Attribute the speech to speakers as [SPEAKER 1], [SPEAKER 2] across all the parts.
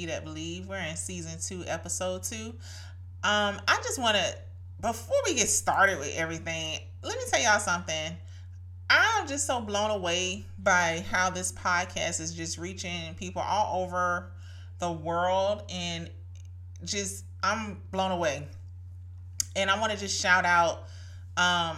[SPEAKER 1] She That Believe. We're in season two, episode two. Um, I just want to, before we get started with everything, let me tell y'all something. I'm just so blown away by how this podcast is just reaching people all over the world and just I'm blown away. And I want to just shout out um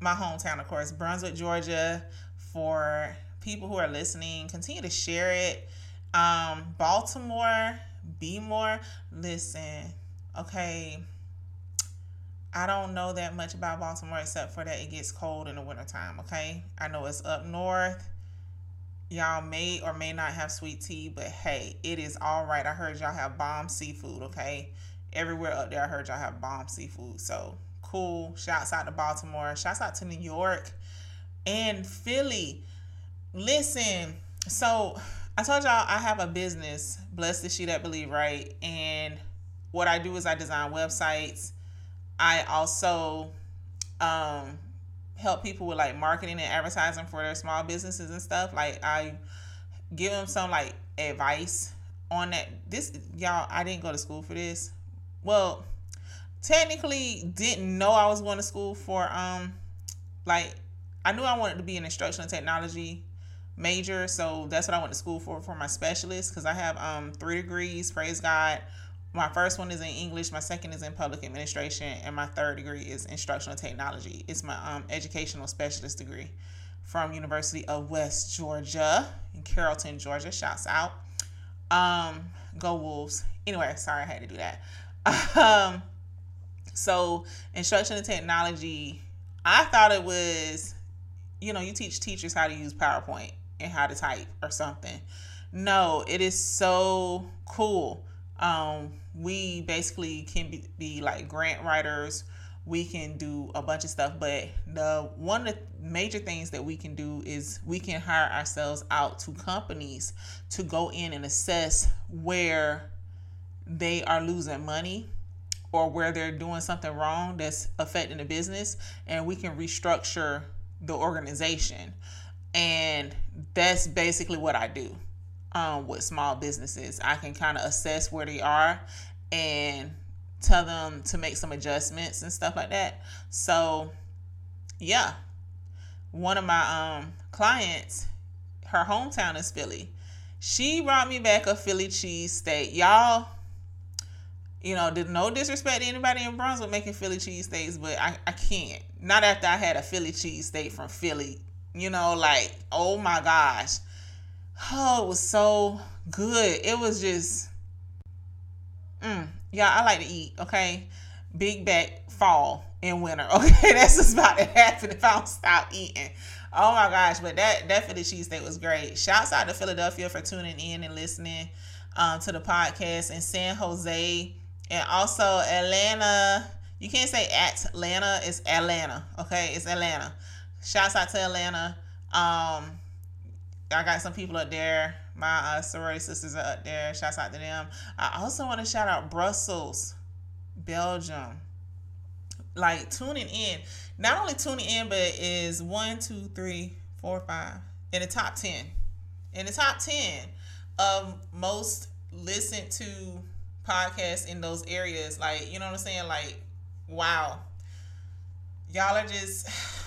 [SPEAKER 1] my hometown, of course, Brunswick, Georgia, for people who are listening. Continue to share it. Um, Baltimore, be more. Listen, okay. I don't know that much about Baltimore except for that it gets cold in the wintertime, okay? I know it's up north. Y'all may or may not have sweet tea, but hey, it is all right. I heard y'all have bomb seafood, okay? Everywhere up there, I heard y'all have bomb seafood. So cool. Shouts out to Baltimore. Shouts out to New York and Philly. Listen, so I told y'all I have a business, Blessed is She That Believe, right? And what I do is I design websites. I also um, help people with like marketing and advertising for their small businesses and stuff. Like I give them some like advice on that. This y'all, I didn't go to school for this. Well, technically didn't know I was going to school for um like I knew I wanted to be an instructional technology major, so that's what I went to school for for my specialist because I have um three degrees. Praise God. My first one is in English, my second is in public administration, and my third degree is instructional technology. It's my um, educational specialist degree from University of West Georgia in Carrollton, Georgia. Shouts out. Um, go Wolves. Anyway, sorry I had to do that. um, so instructional technology, I thought it was, you know, you teach teachers how to use PowerPoint and how to type or something. No, it is so cool. Um, we basically can be, be like grant writers. We can do a bunch of stuff, but the one of the major things that we can do is we can hire ourselves out to companies to go in and assess where they are losing money or where they're doing something wrong that's affecting the business and we can restructure the organization and that's basically what i do um, with small businesses. I can kind of assess where they are and tell them to make some adjustments and stuff like that. So yeah. One of my um, clients her hometown is philly. She brought me back a philly cheese steak. Y'all you know, did no disrespect to anybody in Brunswick making Philly cheesesteaks, but I, I can't. Not after I had a Philly cheesesteak from Philly. You know, like, oh my gosh. Oh, it was so good. It was just mm, yeah, I like to eat, okay? Big back fall and winter. Okay, that's just about to happen if I don't stop eating. Oh my gosh, but that that Philly cheesesteak was great. Shouts out to Philadelphia for tuning in and listening um, to the podcast and San Jose and also Atlanta. You can't say Atlanta. It's Atlanta. Okay, it's Atlanta. Shouts out to Atlanta. Um, I got some people up there. My uh, sorority sisters are up there. Shouts out to them. I also want to shout out Brussels, Belgium. Like tuning in, not only tuning in, but is one, two, three, four, five in the top ten. In the top ten of most listened to podcasts in those areas. Like, you know what I'm saying? Like, wow. Y'all are just,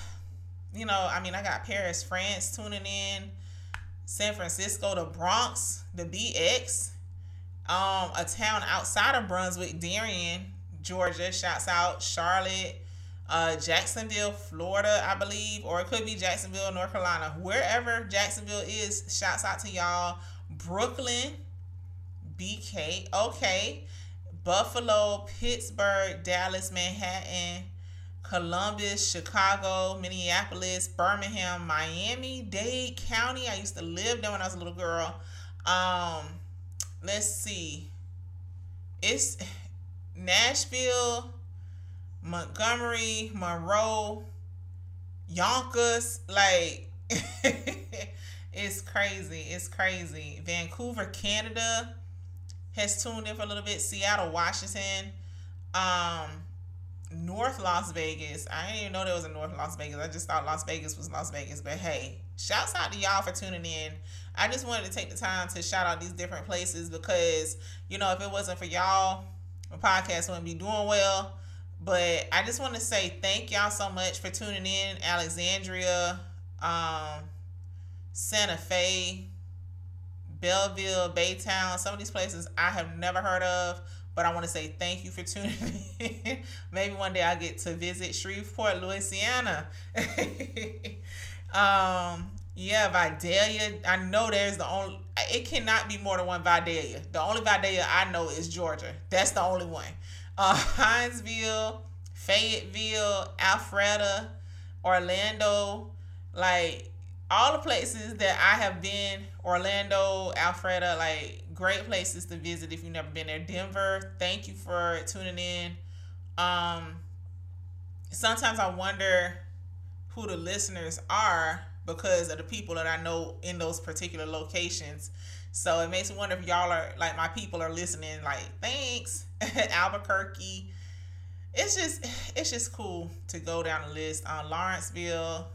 [SPEAKER 1] you know, I mean, I got Paris, France tuning in, San Francisco, the Bronx, the BX, um, a town outside of Brunswick, Darien, Georgia, shouts out, Charlotte, uh, Jacksonville, Florida, I believe, or it could be Jacksonville, North Carolina, wherever Jacksonville is, shouts out to y'all. Brooklyn, BK, okay. Buffalo, Pittsburgh, Dallas, Manhattan, Columbus, Chicago, Minneapolis, Birmingham, Miami, Dade County. I used to live there when I was a little girl. Um, let's see. It's Nashville, Montgomery, Monroe, Yonkers, like it's crazy. It's crazy. Vancouver, Canada, has tuned in for a little bit. Seattle, Washington, um, North Las Vegas. I didn't even know there was a North Las Vegas. I just thought Las Vegas was Las Vegas. But hey, shouts out to y'all for tuning in. I just wanted to take the time to shout out these different places because, you know, if it wasn't for y'all, my podcast wouldn't be doing well. But I just want to say thank y'all so much for tuning in. Alexandria, um, Santa Fe, Belleville, Baytown, some of these places I have never heard of. But I want to say thank you for tuning in. Maybe one day I'll get to visit Shreveport, Louisiana. um, yeah, Vidalia. I know there's the only. It cannot be more than one Vidalia. The only Vidalia I know is Georgia. That's the only one. Uh, Hinesville, Fayetteville, Alpharetta, Orlando, like all the places that I have been. Orlando, Alpharetta, like great places to visit if you've never been there. Denver, thank you for tuning in. Um, sometimes I wonder who the listeners are because of the people that I know in those particular locations. So it makes me wonder if y'all are like my people are listening. Like, thanks, Albuquerque. It's just it's just cool to go down the list uh, Lawrenceville.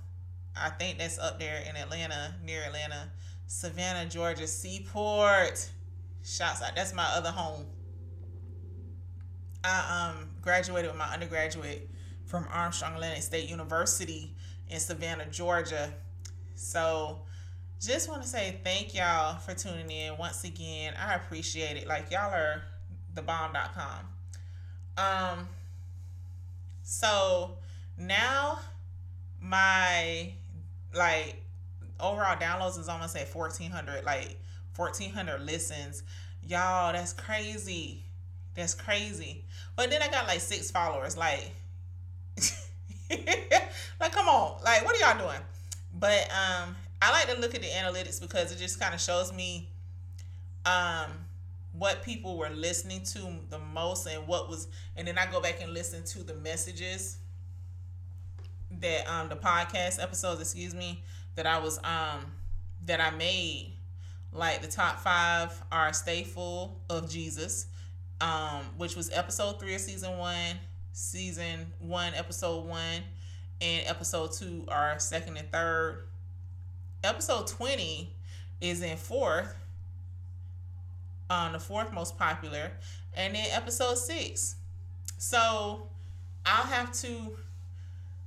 [SPEAKER 1] I think that's up there in Atlanta, near Atlanta. Savannah, Georgia, Seaport. Shouts out. That's my other home. I um graduated with my undergraduate from Armstrong Atlantic State University in Savannah, Georgia. So just want to say thank y'all for tuning in once again. I appreciate it. Like y'all are the bomb.com. Um so now my like overall downloads is almost at 1400 like 1400 listens. Y'all, that's crazy. That's crazy. But then I got like six followers like like come on. Like what are y'all doing? But um, I like to look at the analytics because it just kind of shows me um, what people were listening to the most and what was, and then I go back and listen to the messages that um the podcast episodes, excuse me, that I was um that I made. Like the top five are "Stay Full of Jesus," um, which was episode three of season one, season one, episode one and episode two are second and third. Episode 20 is in fourth, on um, the fourth most popular, and then episode six. So I'll have to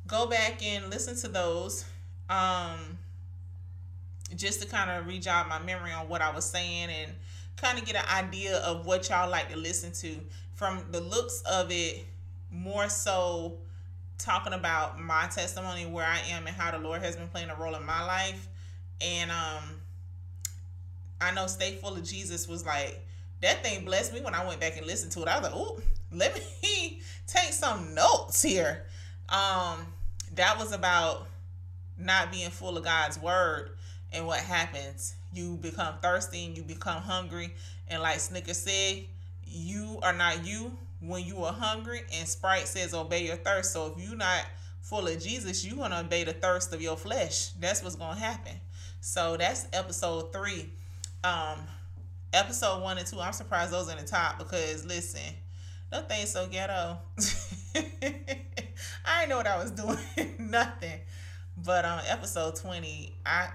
[SPEAKER 1] go back and listen to those um, just to kind of rejog my memory on what I was saying and kind of get an idea of what y'all like to listen to. From the looks of it, more so talking about my testimony, where I am, and how the Lord has been playing a role in my life. And um, I know "Stay Full of Jesus" was like that thing blessed me when I went back and listened to it. I was like, "Ooh, let me take some notes here." Um, that was about not being full of God's word and what happens. You become thirsty and you become hungry, and like Snicker said, you are not you when you are hungry and Sprite says obey your thirst. So if you're not full of Jesus, you're gonna obey the thirst of your flesh. That's what's gonna happen. So that's episode three. Um episode one and two, I'm surprised those in the top because listen, that thing's so ghetto. I didn't know what I was doing. Nothing. But on um, episode 20, I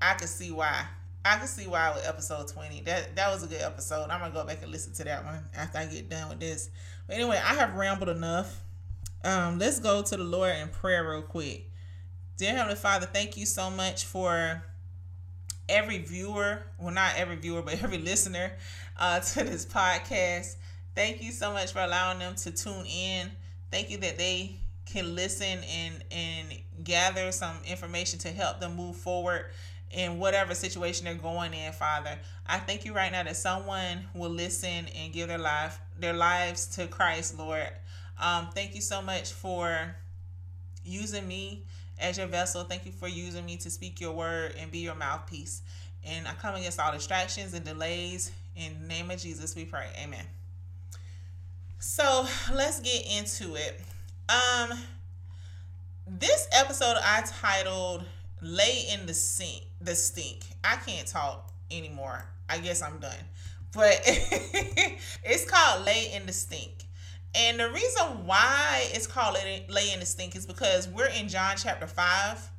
[SPEAKER 1] I could see why. I can see why with episode 20. That that was a good episode. I'm gonna go back and listen to that one after I get done with this. But anyway, I have rambled enough. Um, let's go to the Lord in prayer real quick. Dear Heavenly Father, thank you so much for every viewer, well not every viewer, but every listener uh, to this podcast. Thank you so much for allowing them to tune in. Thank you that they can listen and and gather some information to help them move forward in whatever situation they're going in, Father. I thank you right now that someone will listen and give their life their lives to Christ, Lord. Um, thank you so much for using me as your vessel. Thank you for using me to speak your word and be your mouthpiece. And I come against all distractions and delays. In the name of Jesus, we pray. Amen. So let's get into it. Um, this episode I titled lay in the sink the stink i can't talk anymore i guess i'm done but it's called lay in the stink and the reason why it's called lay in the stink is because we're in john chapter 5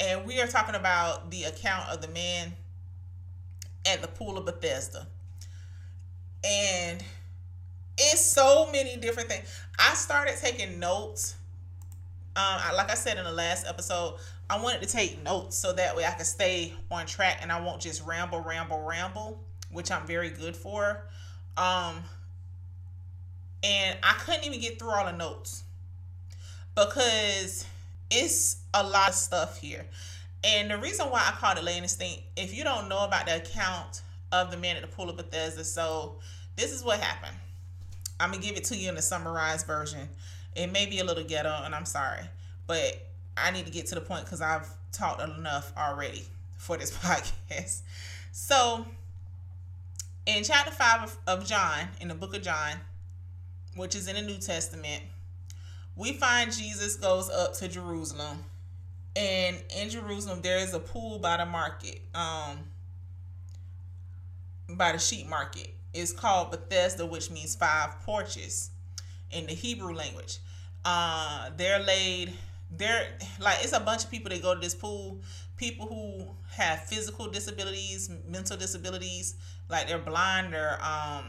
[SPEAKER 1] and we are talking about the account of the man at the pool of Bethesda. And it's so many different things. I started taking notes. Um, like I said in the last episode, I wanted to take notes so that way I could stay on track and I won't just ramble, ramble, ramble, which I'm very good for. Um, and I couldn't even get through all the notes because it's a lot of stuff here. And the reason why I called it Lay in if you don't know about the account of the man at the pool of Bethesda, so this is what happened. I'm gonna give it to you in the summarized version. It may be a little ghetto, and I'm sorry, but I need to get to the point because I've talked enough already for this podcast. So, in chapter 5 of, of John, in the book of John, which is in the New Testament, we find Jesus goes up to Jerusalem. And in Jerusalem, there is a pool by the market, um, by the sheep market. It's called Bethesda, which means five porches in the Hebrew language. Uh, they're laid, they're like, it's a bunch of people that go to this pool. People who have physical disabilities, mental disabilities, like they're blind, they're um,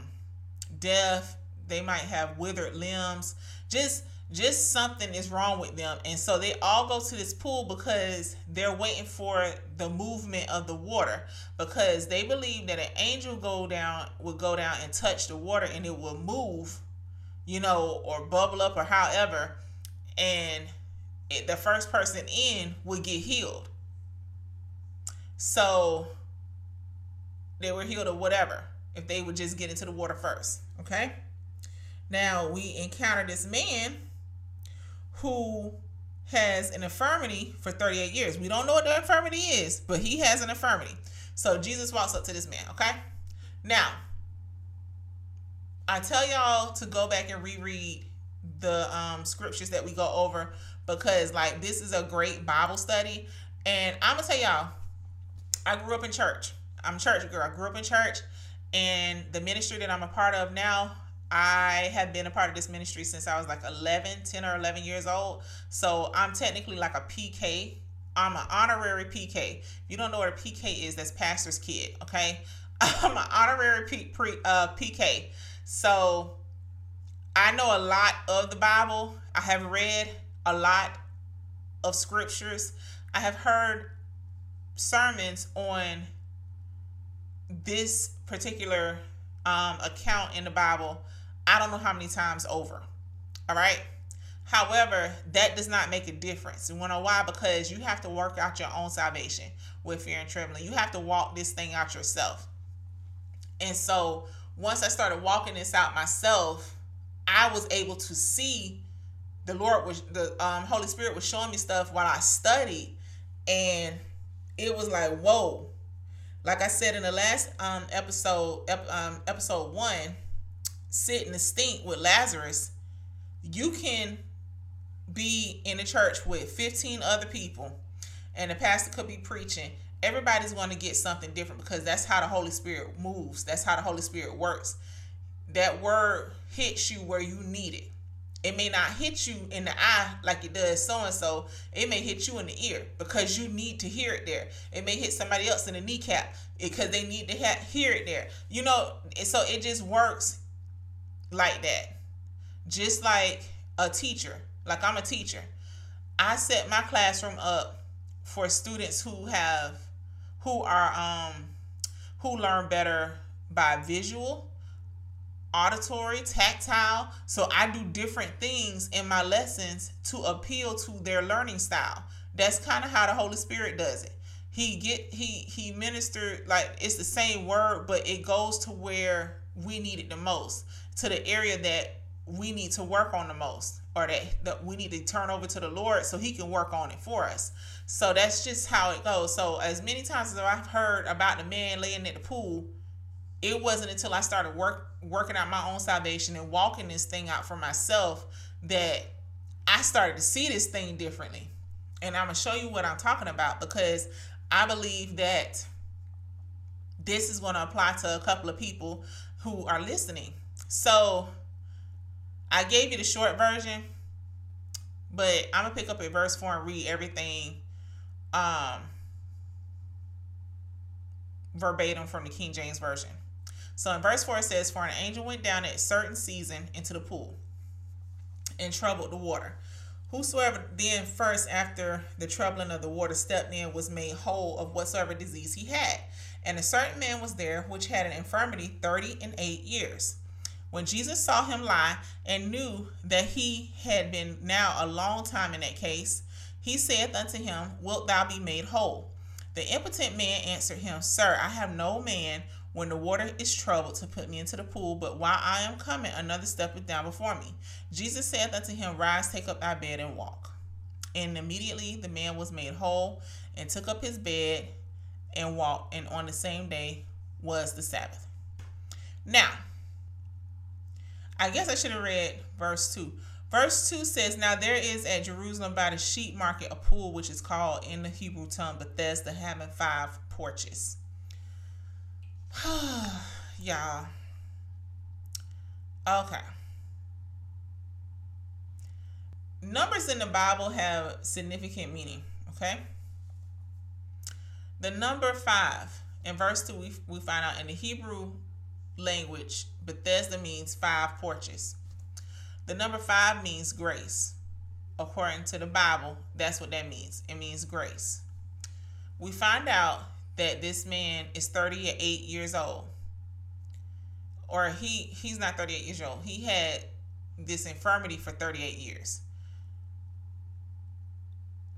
[SPEAKER 1] deaf, they might have withered limbs. Just just something is wrong with them and so they all go to this pool because they're waiting for the movement of the water because they believe that an angel go down will go down and touch the water and it will move you know or bubble up or however and the first person in would get healed so they were healed or whatever if they would just get into the water first okay now we encounter this man who has an infirmity for 38 years. We don't know what the infirmity is, but he has an infirmity. So Jesus walks up to this man, okay? Now, I tell y'all to go back and reread the um, scriptures that we go over because, like, this is a great Bible study. And I'm to tell y'all, I grew up in church. I'm church girl. I grew up in church, and the ministry that I'm a part of now, I have been a part of this ministry since I was like 11, 10 or 11 years old. So I'm technically like a PK. I'm an honorary PK. If you don't know what a PK is, that's pastor's kid, okay? I'm an honorary P, pre, uh, PK. So I know a lot of the Bible. I have read a lot of scriptures. I have heard sermons on this particular um, account in the Bible I don't know how many times over. All right. However, that does not make a difference. You want to know why? Because you have to work out your own salvation with fear and trembling. You have to walk this thing out yourself. And so once I started walking this out myself, I was able to see the Lord was the um, Holy Spirit was showing me stuff while I studied, and it was like, whoa. Like I said in the last um, episode, ep- um, episode one, sit in the stink with Lazarus, you can be in a church with 15 other people and the pastor could be preaching. Everybody's going to get something different because that's how the Holy Spirit moves. That's how the Holy Spirit works. That word hits you where you need it. It may not hit you in the eye like it does so and so. It may hit you in the ear because you need to hear it there. It may hit somebody else in the kneecap because they need to ha- hear it there. You know, so it just works like that. Just like a teacher, like I'm a teacher. I set my classroom up for students who have who are um who learn better by visual, auditory, tactile. So I do different things in my lessons to appeal to their learning style. That's kind of how the Holy Spirit does it. He get he he ministered like it's the same word, but it goes to where we need it the most to the area that we need to work on the most or that, that we need to turn over to the Lord so he can work on it for us. So that's just how it goes. So as many times as I've heard about the man laying at the pool, it wasn't until I started work working out my own salvation and walking this thing out for myself that I started to see this thing differently. And I'm gonna show you what I'm talking about because I believe that this is to apply to a couple of people who are listening. So I gave you the short version, but I'm gonna pick up a verse four and read everything um verbatim from the King James Version. So in verse 4 it says, For an angel went down at a certain season into the pool and troubled the water. Whosoever then first after the troubling of the water stepped in was made whole of whatsoever disease he had. And a certain man was there which had an infirmity thirty and eight years. When Jesus saw him lie and knew that he had been now a long time in that case, he saith unto him, Wilt thou be made whole? The impotent man answered him, Sir, I have no man when the water is troubled to put me into the pool, but while I am coming, another steppeth down before me. Jesus saith unto him, Rise, take up thy bed and walk. And immediately the man was made whole and took up his bed and walked, and on the same day was the Sabbath. Now, I guess I should have read verse 2. Verse 2 says, Now there is at Jerusalem by the sheep market a pool which is called in the Hebrew tongue Bethesda, having five porches. Y'all. Okay. Numbers in the Bible have significant meaning, okay? The number five in verse 2, we, we find out in the Hebrew language, Bethesda means five porches. The number five means grace. According to the Bible, that's what that means. It means grace. We find out that this man is 38 years old. Or he he's not 38 years old. He had this infirmity for 38 years.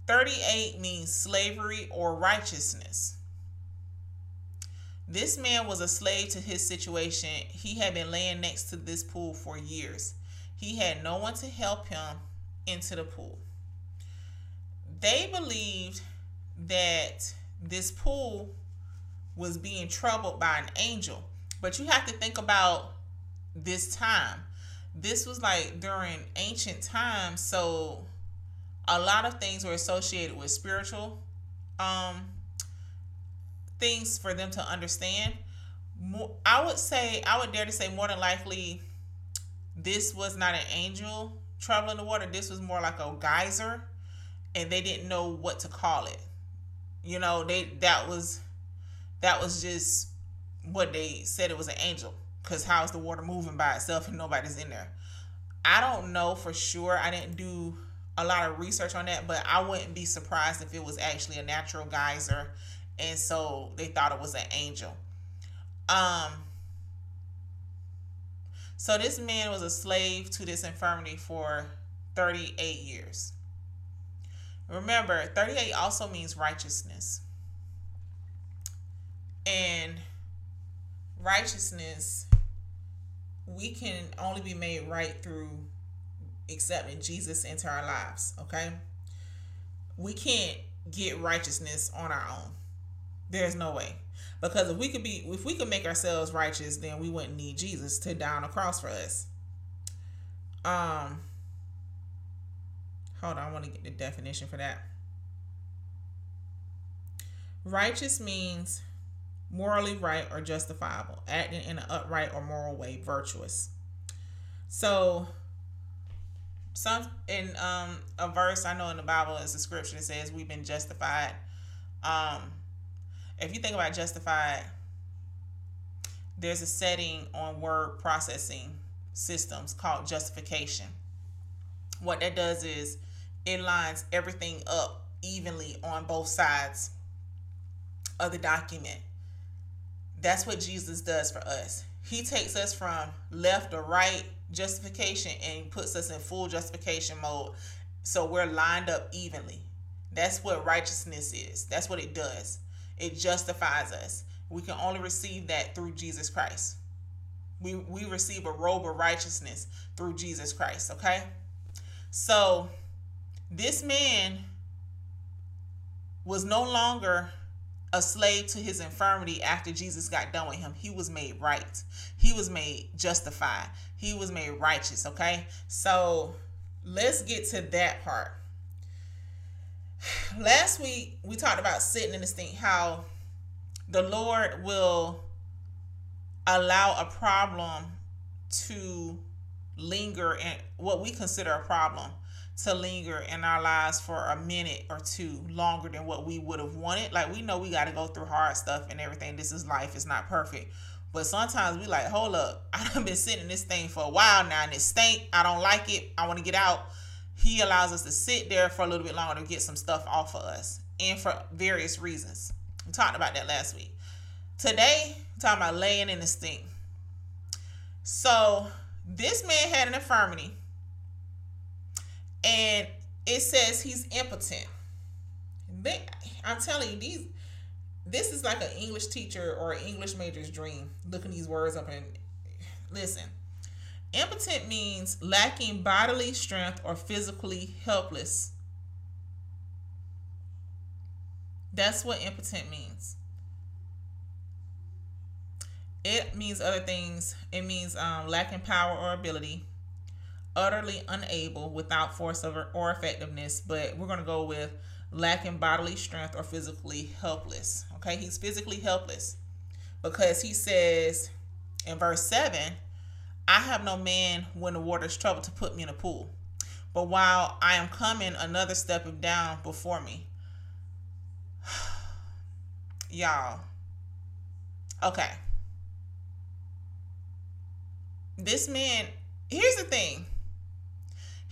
[SPEAKER 1] 38 means slavery or righteousness. This man was a slave to his situation. He had been laying next to this pool for years. He had no one to help him into the pool. They believed that this pool was being troubled by an angel. But you have to think about this time. This was like during ancient times, so a lot of things were associated with spiritual um things for them to understand. I would say, I would dare to say, more than likely, this was not an angel troubling the water. This was more like a geyser, and they didn't know what to call it you know they that was that was just what they said it was an angel because how's the water moving by itself and nobody's in there? I don't know for sure. I didn't do a lot of research on that but i wouldn't be surprised if it was actually a natural geyser and so they thought it was an angel. Um so this man was a slave to this infirmity for 38 years Remember, 38 also means righteousness. And righteousness, we can only be made right through accepting Jesus into our lives, okay? We can't get righteousness on our own. There's no way. Because if we could be if we could make ourselves righteous, then we wouldn't need Jesus to die on a cross for us. Um Hold on, I want to get the definition for that. Righteous means morally right or justifiable, acting in an upright or moral way, virtuous. So, some in um a verse I know in the Bible is a scripture that says we've been justified. Um, if you think about justified, there's a setting on word processing systems called justification. What that does is it lines everything up evenly on both sides of the document. That's what Jesus does for us. He takes us from left or right justification and puts us in full justification mode so we're lined up evenly. That's what righteousness is. That's what it does. It justifies us. We can only receive that through Jesus Christ. We we receive a robe of righteousness through Jesus Christ, okay? So this man was no longer a slave to his infirmity after Jesus got done with him. He was made right. He was made justified. He was made righteous, okay? So let's get to that part. Last week we talked about sitting in the stink, how the Lord will allow a problem to linger and what we consider a problem to linger in our lives for a minute or two longer than what we would have wanted. Like we know we got to go through hard stuff and everything. This is life. It's not perfect. But sometimes we like, hold up, I've been sitting in this thing for a while now and it stink. I don't like it. I want to get out. He allows us to sit there for a little bit longer to get some stuff off of us and for various reasons. We talked about that last week. Today, talking about laying in the stink. So this man had an infirmity and it says he's impotent. They, I'm telling you, these this is like an English teacher or an English major's dream. Looking these words up and listen. Impotent means lacking bodily strength or physically helpless. That's what impotent means. It means other things. It means um, lacking power or ability, utterly unable, without force of, or effectiveness. But we're going to go with lacking bodily strength or physically helpless. Okay, he's physically helpless because he says in verse 7 I have no man when the water is troubled to put me in a pool. But while I am coming, another step of down before me. Y'all. Okay. This man, here's the thing.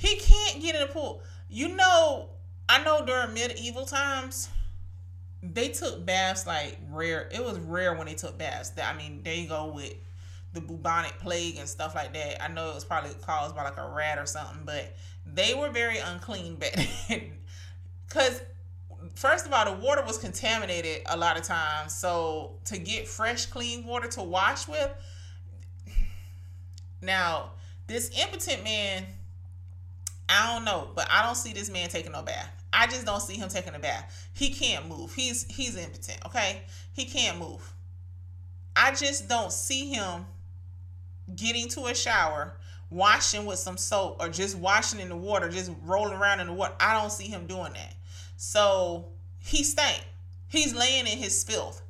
[SPEAKER 1] He can't get in the pool. You know, I know during medieval times, they took baths like rare. It was rare when they took baths. I mean, there you go with the bubonic plague and stuff like that. I know it was probably caused by like a rat or something, but they were very unclean back then. Cause first of all, the water was contaminated a lot of times. So to get fresh, clean water to wash with, now this impotent man, I don't know, but I don't see this man taking no bath. I just don't see him taking a bath. He can't move. He's he's impotent, okay? He can't move. I just don't see him getting to a shower, washing with some soap or just washing in the water, just rolling around in the water. I don't see him doing that. So he stank. He's laying in his filth.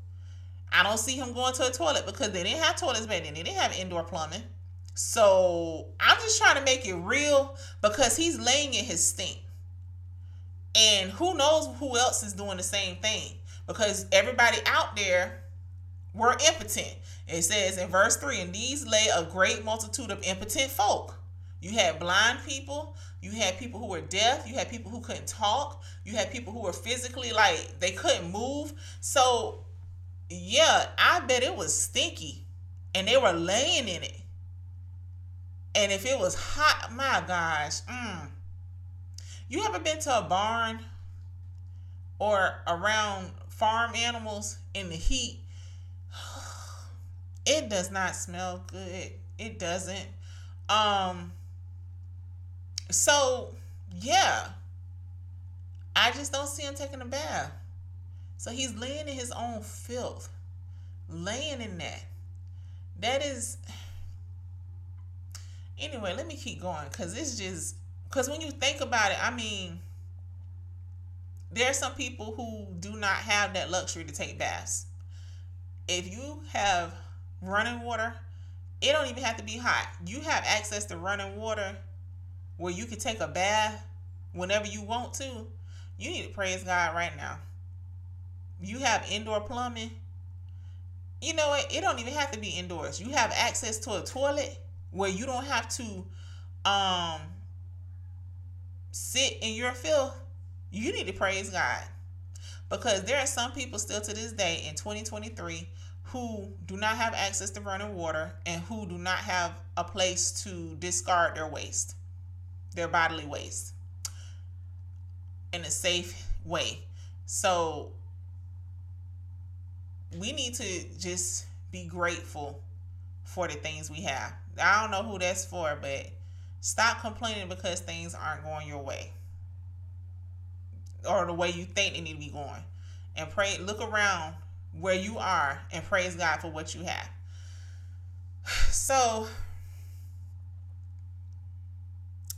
[SPEAKER 1] I don't see him going to a toilet because they didn't have toilets back then. They didn't have indoor plumbing. So I'm just trying to make it real because he's laying in his stink. And who knows who else is doing the same thing because everybody out there were impotent. It says in verse 3 and these lay a great multitude of impotent folk. You had blind people, you had people who were deaf, you had people who couldn't talk, you had people who were physically like they couldn't move. So, yeah, I bet it was stinky and they were laying in it. And if it was hot, my gosh, mm, you ever been to a barn or around farm animals in the heat? It does not smell good. It doesn't. Um so yeah. I just don't see him taking a bath. So he's laying in his own filth. Laying in that. That is anyway, let me keep going because it's just because when you think about it, I mean, there are some people who do not have that luxury to take baths. If you have running water, it don't even have to be hot. You have access to running water where you can take a bath whenever you want to. You need to praise God right now. You have indoor plumbing. You know what? It don't even have to be indoors. You have access to a toilet where you don't have to um sit in your filth, you need to praise God. Because there are some people still to this day in 2023 who do not have access to running water and who do not have a place to discard their waste, their bodily waste, in a safe way. So we need to just be grateful for the things we have. I don't know who that's for, but Stop complaining because things aren't going your way or the way you think they need to be going. And pray, look around where you are and praise God for what you have. So,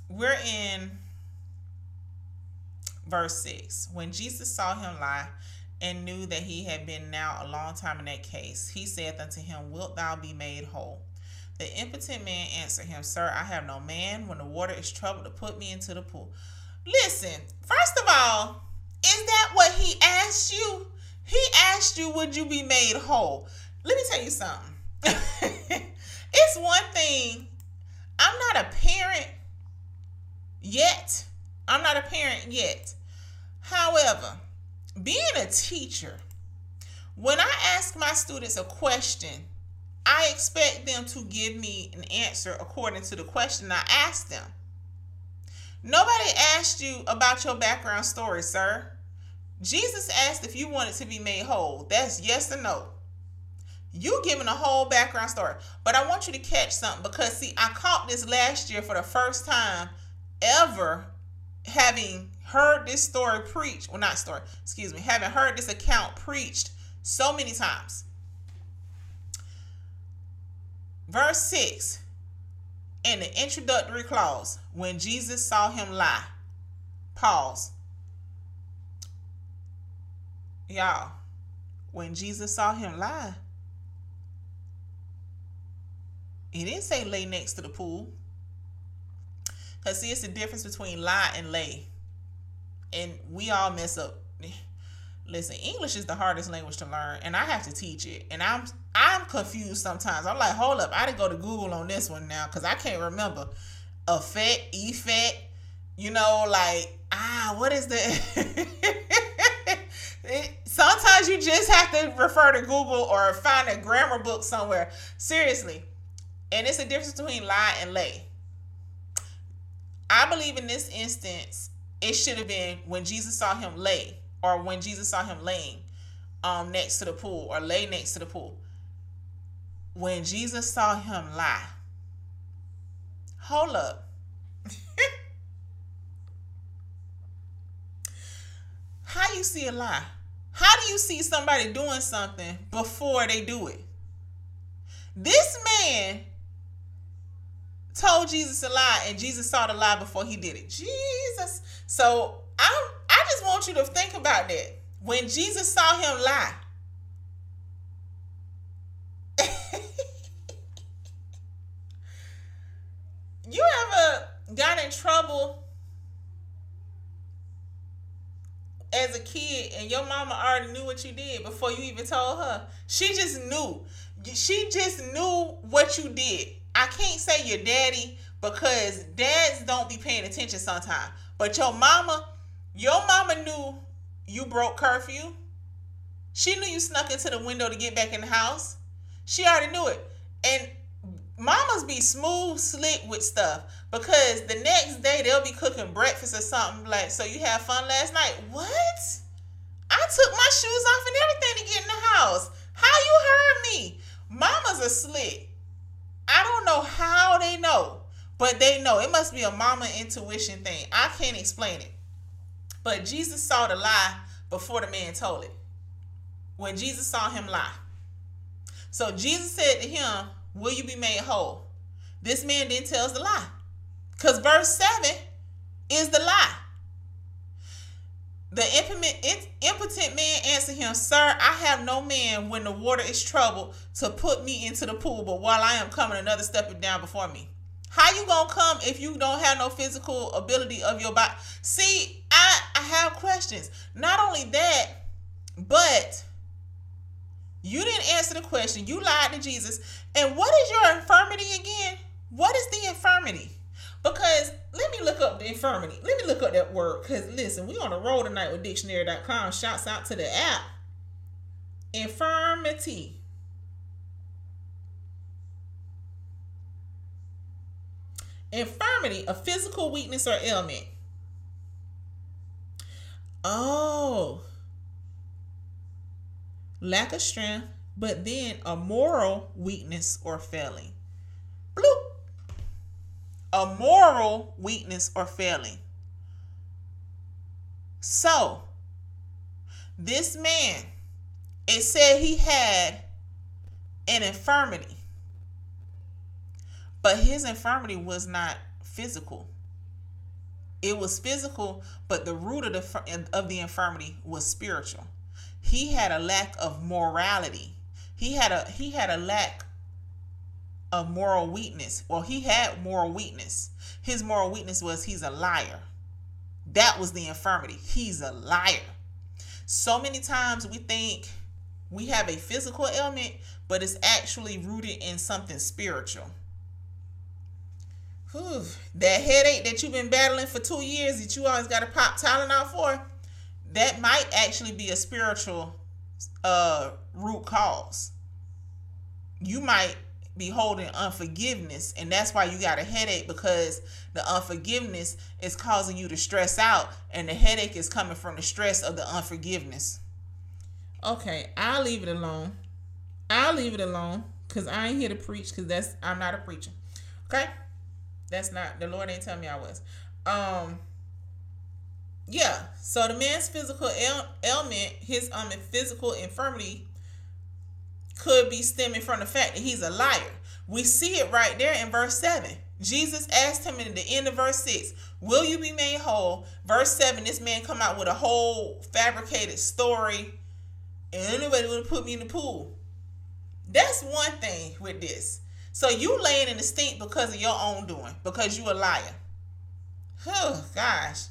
[SPEAKER 1] we're in verse 6. When Jesus saw him lie and knew that he had been now a long time in that case, he saith unto him, Wilt thou be made whole? The impotent man answered him, Sir, I have no man when the water is troubled to put me into the pool. Listen, first of all, is that what he asked you? He asked you, would you be made whole? Let me tell you something. it's one thing, I'm not a parent yet. I'm not a parent yet. However, being a teacher, when I ask my students a question, I expect them to give me an answer according to the question I asked them. Nobody asked you about your background story, sir. Jesus asked if you wanted to be made whole. That's yes or no. You giving a whole background story. But I want you to catch something because see, I caught this last year for the first time ever having heard this story preached. Well, not story, excuse me, having heard this account preached so many times. Verse 6 in the introductory clause, when Jesus saw him lie, pause. Y'all, when Jesus saw him lie, he didn't say lay next to the pool. Because, see, it's the difference between lie and lay. And we all mess up. Listen, English is the hardest language to learn, and I have to teach it. And I'm I'm confused sometimes. I'm like, hold up, I didn't go to Google on this one now because I can't remember. Effect, effect, you know, like ah, what is the? sometimes you just have to refer to Google or find a grammar book somewhere. Seriously, and it's a difference between lie and lay. I believe in this instance, it should have been when Jesus saw him lay, or when Jesus saw him laying um, next to the pool, or lay next to the pool when Jesus saw him lie. Hold up. How you see a lie? How do you see somebody doing something before they do it? This man told Jesus a lie and Jesus saw the lie before he did it. Jesus. So I I just want you to think about that. When Jesus saw him lie, you ever got in trouble as a kid and your mama already knew what you did before you even told her? She just knew. She just knew what you did. I can't say your daddy because dads don't be paying attention sometimes. But your mama, your mama knew you broke curfew. She knew you snuck into the window to get back in the house. She already knew it. And mamas be smooth, slick with stuff because the next day they'll be cooking breakfast or something like, so you had fun last night. What? I took my shoes off and everything to get in the house. How you heard me? Mamas are slick. I don't know how they know, but they know. It must be a mama intuition thing. I can't explain it. But Jesus saw the lie before the man told it. When Jesus saw him lie. So Jesus said to him, Will you be made whole? This man then tells the lie. Because verse 7 is the lie. The impotent man answered him, Sir, I have no man when the water is troubled to put me into the pool, but while I am coming, another stepping down before me. How you gonna come if you don't have no physical ability of your body? See, I, I have questions. Not only that, but you didn't answer the question. You lied to Jesus. And what is your infirmity again? What is the infirmity? Because let me look up the infirmity. Let me look up that word. Because listen, we on a roll tonight with dictionary.com. Shouts out to the app. Infirmity. Infirmity, a physical weakness or ailment. Oh lack of strength, but then a moral weakness or failing. Bloop. A moral weakness or failing. So, this man, it said he had an infirmity, but his infirmity was not physical. It was physical, but the root of the of the infirmity was spiritual he had a lack of morality. He had a he had a lack of moral weakness. Well, he had moral weakness. His moral weakness was he's a liar. That was the infirmity. He's a liar. So many times we think we have a physical ailment, but it's actually rooted in something spiritual. Whew. That headache that you've been battling for two years that you always got to pop Tylenol for, that might actually be a spiritual uh, root cause. You might be holding unforgiveness, and that's why you got a headache because the unforgiveness is causing you to stress out, and the headache is coming from the stress of the unforgiveness. Okay, I'll leave it alone. I'll leave it alone because I ain't here to preach because that's I'm not a preacher. Okay, that's not the Lord ain't tell me I was. Um, yeah. So the man's physical ail- ailment, his um physical infirmity, could be stemming from the fact that he's a liar. We see it right there in verse seven. Jesus asked him in the end of verse 6, Will you be made whole? Verse 7, this man come out with a whole fabricated story. And anybody would have put me in the pool. That's one thing with this. So you laying in the stink because of your own doing, because you a liar. Oh gosh.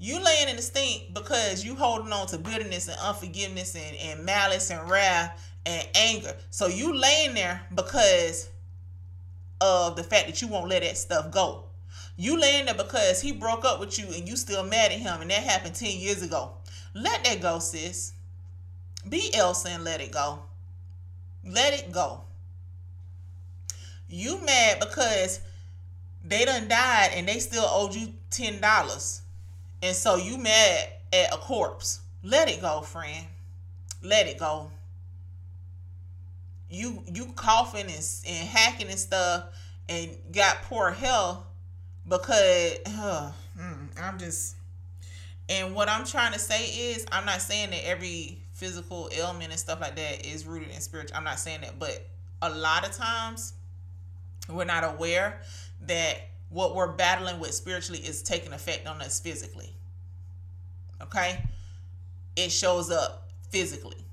[SPEAKER 1] You laying in the stink because you holding on to bitterness and unforgiveness and, and malice and wrath and anger. So you laying there because of the fact that you won't let that stuff go. You laying there because he broke up with you and you still mad at him and that happened 10 years ago. Let that go, sis. Be Elsa and let it go. Let it go. You mad because they done died and they still owed you ten dollars. And so you mad at a corpse. Let it go, friend. Let it go. You you coughing and, and hacking and stuff and got poor health because uh, I'm just and what I'm trying to say is I'm not saying that every physical ailment and stuff like that is rooted in spiritual. I'm not saying that, but a lot of times we're not aware that what we're battling with spiritually is taking effect on us physically. Okay? It shows up physically.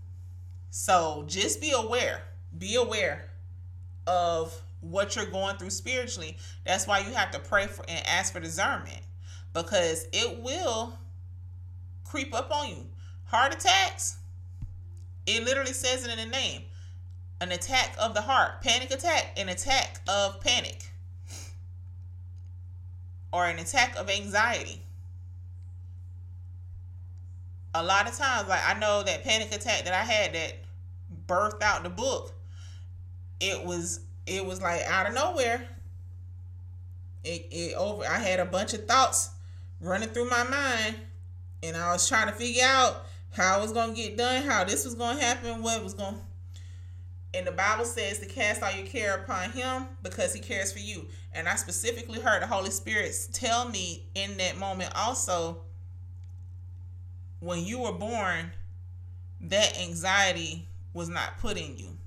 [SPEAKER 1] So just be aware. Be aware of what you're going through spiritually. That's why you have to pray for and ask for discernment because it will creep up on you. Heart attacks, it literally says it in the name an attack of the heart, panic attack, an attack of panic, or an attack of anxiety. A lot of times, like I know that panic attack that I had that birthed out the book, it was it was like out of nowhere. It it over I had a bunch of thoughts running through my mind and I was trying to figure out how it was gonna get done, how this was gonna happen, what was gonna and the Bible says to cast all your care upon him because he cares for you. And I specifically heard the Holy Spirit tell me in that moment also when you were born, that anxiety was not put in you.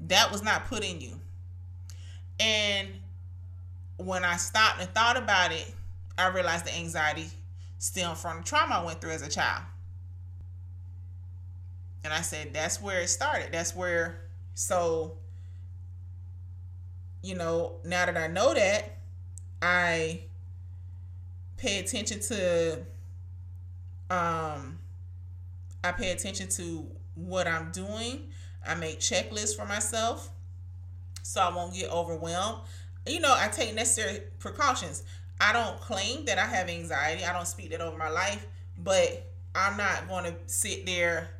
[SPEAKER 1] That was not put in you. And when I stopped and thought about it, I realized the anxiety stemmed from the trauma I went through as a child. And I said, that's where it started. That's where, so, you know, now that I know that, I pay attention to, um, I pay attention to what I'm doing. I make checklists for myself so I won't get overwhelmed. You know, I take necessary precautions. I don't claim that I have anxiety. I don't speak that over my life, but I'm not going to sit there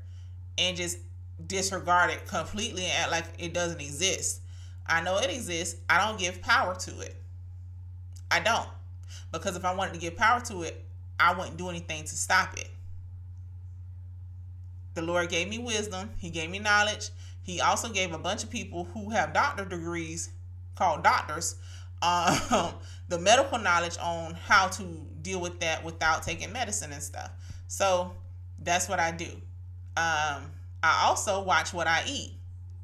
[SPEAKER 1] and just disregard it completely and act like it doesn't exist. I know it exists. I don't give power to it. I don't. Because if I wanted to give power to it, I wouldn't do anything to stop it. The Lord gave me wisdom, He gave me knowledge. He also gave a bunch of people who have doctor degrees, called doctors, um, the medical knowledge on how to deal with that without taking medicine and stuff. So that's what I do. Um, I also watch what I eat.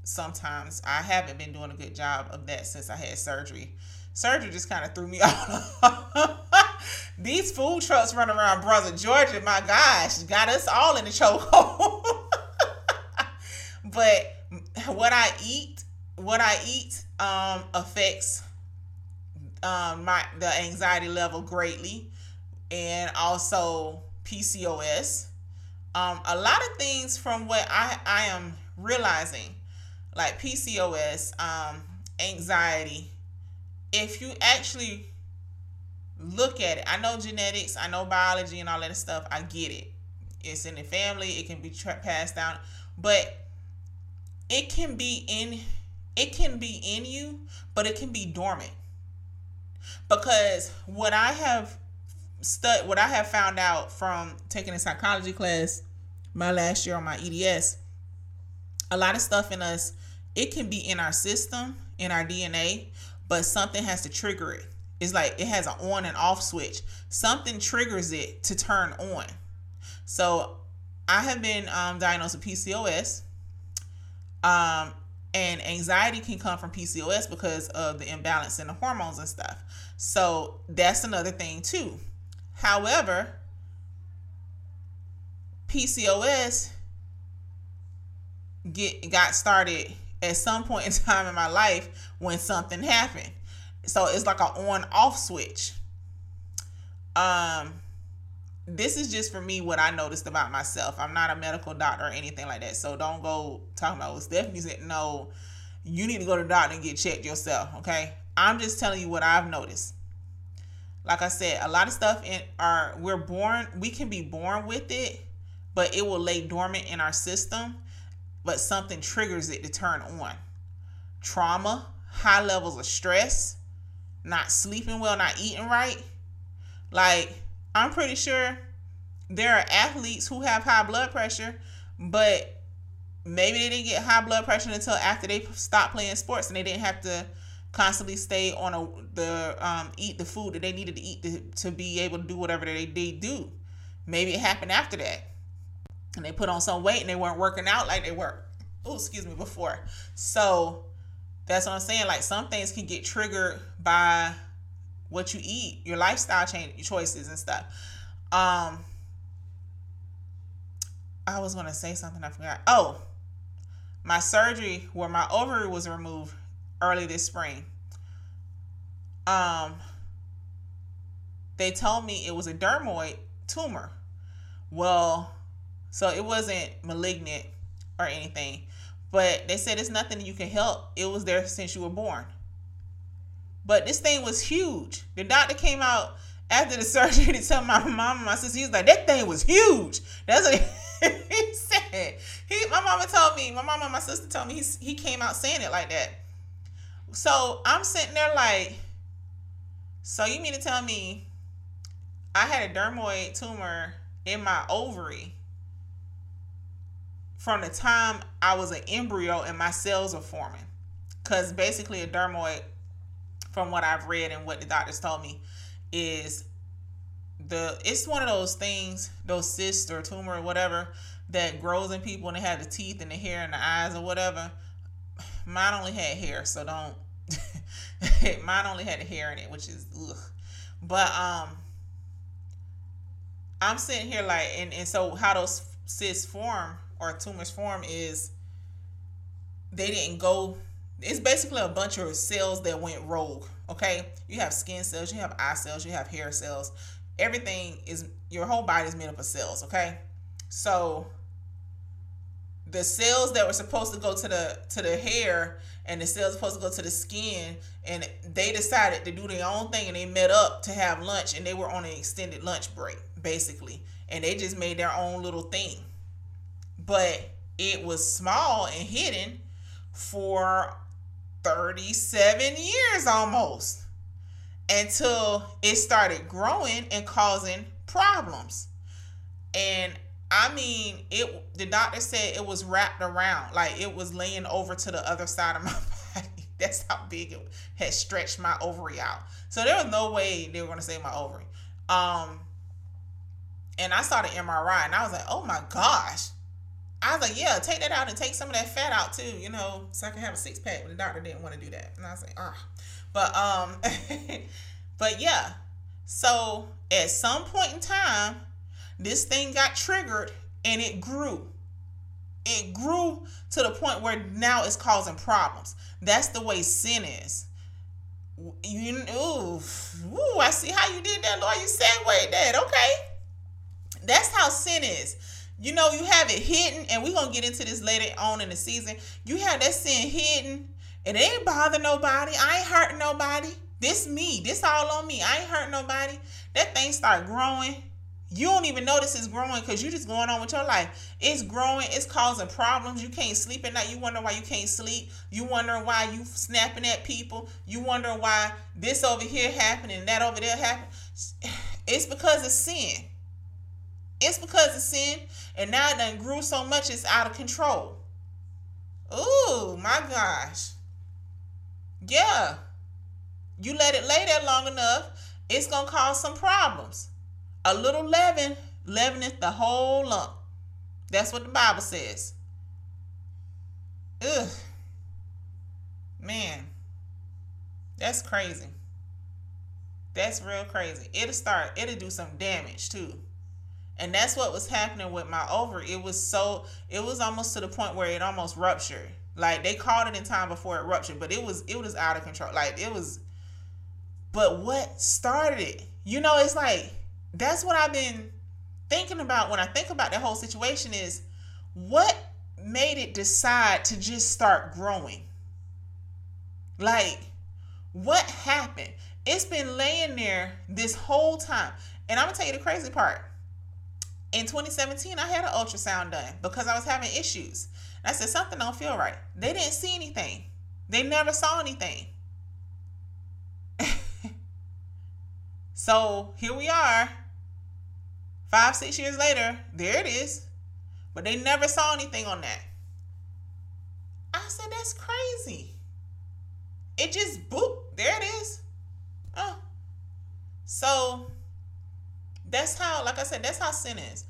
[SPEAKER 1] Sometimes I haven't been doing a good job of that since I had surgery. Surgery just kind of threw me off. These food trucks running around Brother Georgia, my gosh, got us all in the chokehold. but what I eat, what I eat, um, affects um my the anxiety level greatly and also PCOS. Um, a lot of things from what I, I am realizing, like PCOS, um, anxiety, if you actually look at it, I know genetics, I know biology and all that stuff, I get it. It's in the family, it can be tra- passed down, but it can be in it can be in you, but it can be dormant. Because what I have stud what I have found out from taking a psychology class my last year on my EDS, a lot of stuff in us, it can be in our system, in our DNA, but something has to trigger it. It's like it has an on and off switch. Something triggers it to turn on. So I have been um, diagnosed with PCOS. Um, and anxiety can come from PCOS because of the imbalance in the hormones and stuff. So that's another thing too. However, PCOS get got started at some point in time in my life when something happened. So it's like an on off switch. Um this is just for me what I noticed about myself. I'm not a medical doctor or anything like that. So don't go talking about what Stephanie said. No, you need to go to the doctor and get checked yourself. Okay. I'm just telling you what I've noticed. Like I said, a lot of stuff in our we're born, we can be born with it, but it will lay dormant in our system, but something triggers it to turn on. Trauma, high levels of stress, not sleeping well, not eating right. Like I'm pretty sure there are athletes who have high blood pressure, but maybe they didn't get high blood pressure until after they stopped playing sports and they didn't have to constantly stay on a the um eat the food that they needed to eat to, to be able to do whatever they, they do. Maybe it happened after that. And they put on some weight and they weren't working out like they were. Oh, excuse me, before. So that's what I'm saying. Like some things can get triggered by what you eat, your lifestyle change your choices and stuff. Um I was gonna say something I forgot. Oh, my surgery where my ovary was removed early this spring. Um they told me it was a dermoid tumor. Well, so it wasn't malignant or anything, but they said it's nothing you can help. It was there since you were born. But this thing was huge. The doctor came out after the surgery to tell my mom and my sister, he was like, that thing was huge. That's what he said. He, my mama told me, my mama and my sister told me he, he came out saying it like that. So I'm sitting there like, so you mean to tell me I had a dermoid tumor in my ovary from the time I was an embryo and my cells were forming? Because basically a dermoid from what I've read and what the doctors told me, is the it's one of those things, those cysts or tumor or whatever that grows in people and they have the teeth and the hair and the eyes or whatever. Mine only had hair, so don't. Mine only had the hair in it, which is ugh. But um, I'm sitting here like, and and so how those cysts form or tumors form is they didn't go it's basically a bunch of cells that went rogue. Okay, you have skin cells, you have eye cells, you have hair cells. Everything is your whole body is made up of cells. Okay, so the cells that were supposed to go to the to the hair and the cells supposed to go to the skin and they decided to do their own thing and they met up to have lunch and they were on an extended lunch break basically and they just made their own little thing but it was small and hidden for 37 years almost until it started growing and causing problems. And I mean, it the doctor said it was wrapped around, like it was laying over to the other side of my body. That's how big it had stretched my ovary out. So there was no way they were gonna save my ovary. Um and I saw the MRI and I was like, oh my gosh, I was like, yeah, take that out and take some of that fat out too, you know, so I can have a six pack. But the doctor didn't want to do that, and I was like, ah, but um, but yeah. So at some point in time, this thing got triggered and it grew. It grew to the point where now it's causing problems. That's the way sin is. You ooh, ooh, I see how you did that, Lord. You segued that. Okay. That's how sin is. You know, you have it hidden, and we're gonna get into this later on in the season. You have that sin hidden, and it ain't bother nobody. I ain't hurting nobody. This me. This all on me. I ain't hurting nobody. That thing start growing you don't even notice it's growing because you're just going on with your life. It's growing, it's causing problems. You can't sleep at night. You wonder why you can't sleep. You wonder why you snapping at people. You wonder why this over here happening and that over there happened. It's because of sin. It's because of sin, and now it done grew so much it's out of control. Ooh, my gosh. Yeah. You let it lay there long enough, it's gonna cause some problems. A little leaven leaveneth the whole lump. That's what the Bible says. Ugh. Man. That's crazy. That's real crazy. It'll start, it'll do some damage too. And that's what was happening with my ovary. It was so it was almost to the point where it almost ruptured. Like they called it in time before it ruptured, but it was it was out of control. Like it was but what started it? You know, it's like that's what I've been thinking about when I think about that whole situation is what made it decide to just start growing? Like, what happened? It's been laying there this whole time. And I'm gonna tell you the crazy part. In 2017, I had an ultrasound done because I was having issues. And I said, something don't feel right. They didn't see anything. They never saw anything. so here we are Five, six years later, there it is. But they never saw anything on that. I said, that's crazy. It just boop, there it is. Oh. So that's how, like I said, that's how sin is.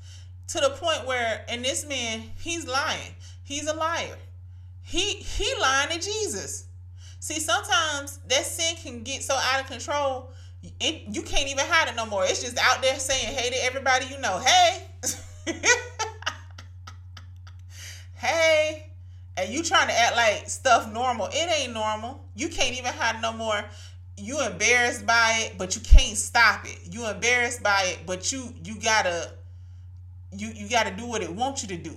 [SPEAKER 1] To the point where, and this man, he's lying. He's a liar. He he lying to Jesus. See, sometimes that sin can get so out of control it you can't even hide it no more. It's just out there saying, hey to everybody you know, hey. hey. And you trying to act like stuff normal. It ain't normal. You can't even hide no more. You embarrassed by it, but you can't stop it. You embarrassed by it, but you you gotta you you gotta do what it wants you to do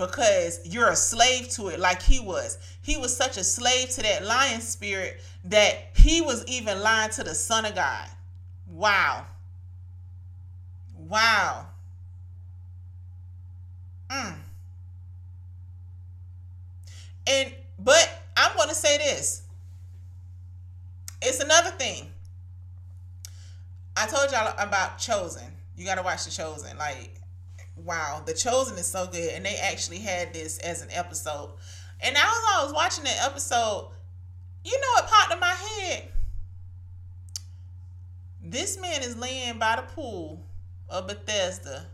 [SPEAKER 1] because you're a slave to it like he was. He was such a slave to that lion spirit that he was even lying to the Son of God. Wow. Wow. Mm. And but I'm going to say this. It's another thing. I told y'all about Chosen. You got to watch the Chosen. Like wow, The Chosen is so good, and they actually had this as an episode. And as I was watching that episode, you know what popped in my head? This man is laying by the pool of Bethesda.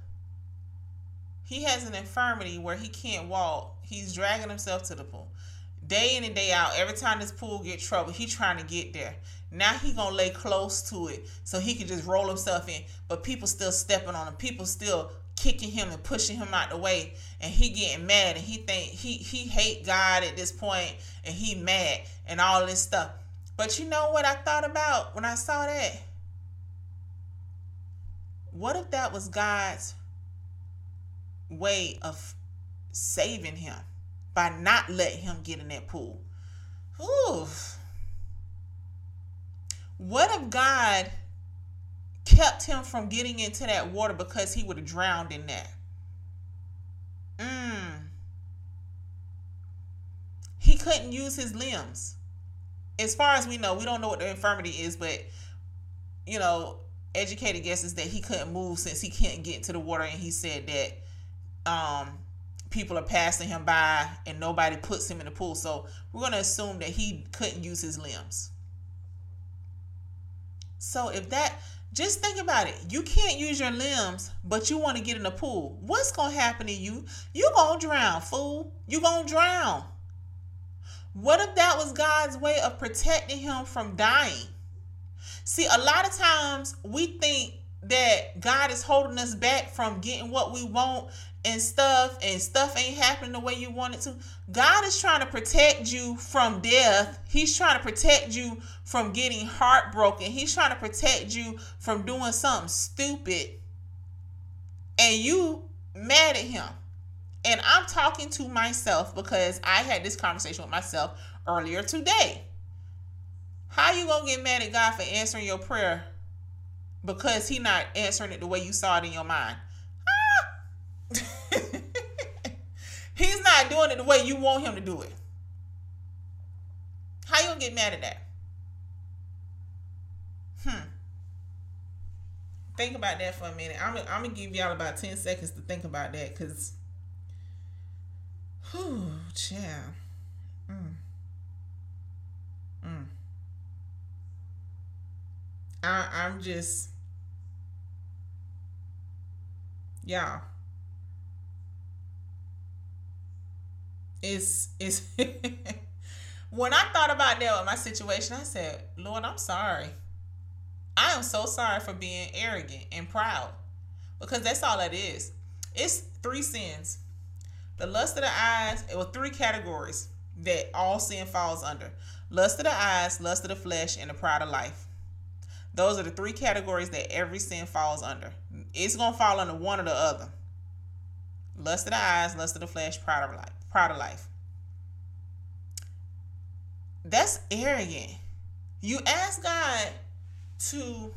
[SPEAKER 1] He has an infirmity where he can't walk. He's dragging himself to the pool. Day in and day out, every time this pool get trouble, he trying to get there. Now he gonna lay close to it so he can just roll himself in. But people still stepping on him. People still kicking him and pushing him out the way and he getting mad and he think he he hate God at this point and he mad and all this stuff. But you know what I thought about when I saw that? What if that was God's way of saving him by not letting him get in that pool? Ooh. What if God kept him from getting into that water because he would have drowned in that. Mm. He couldn't use his limbs. As far as we know, we don't know what the infirmity is, but you know, educated guesses that he couldn't move since he can't get into the water, and he said that um, people are passing him by and nobody puts him in the pool. So we're gonna assume that he couldn't use his limbs. So if that just think about it. You can't use your limbs, but you want to get in the pool. What's going to happen to you? You going to drown, fool. You going to drown. What if that was God's way of protecting him from dying? See, a lot of times we think that God is holding us back from getting what we want and stuff and stuff ain't happening the way you want it to. God is trying to protect you from death. He's trying to protect you from getting heartbroken. He's trying to protect you from doing something stupid. And you mad at him. And I'm talking to myself because I had this conversation with myself earlier today. How you going to get mad at God for answering your prayer because he not answering it the way you saw it in your mind? He's not doing it the way you want him to do it. How you gonna get mad at that? Hmm. Think about that for a minute. I'm, I'm gonna give y'all about 10 seconds to think about that because, whew, child. Mm. Mm. I, I'm just, y'all. It's it's when I thought about that with my situation, I said, Lord, I'm sorry. I am so sorry for being arrogant and proud. Because that's all that is. It's three sins. The lust of the eyes, it was three categories that all sin falls under. Lust of the eyes, lust of the flesh, and the pride of life. Those are the three categories that every sin falls under. It's gonna fall under one or the other. Lust of the eyes, lust of the flesh, pride of life proud of life. That's arrogant. You ask God to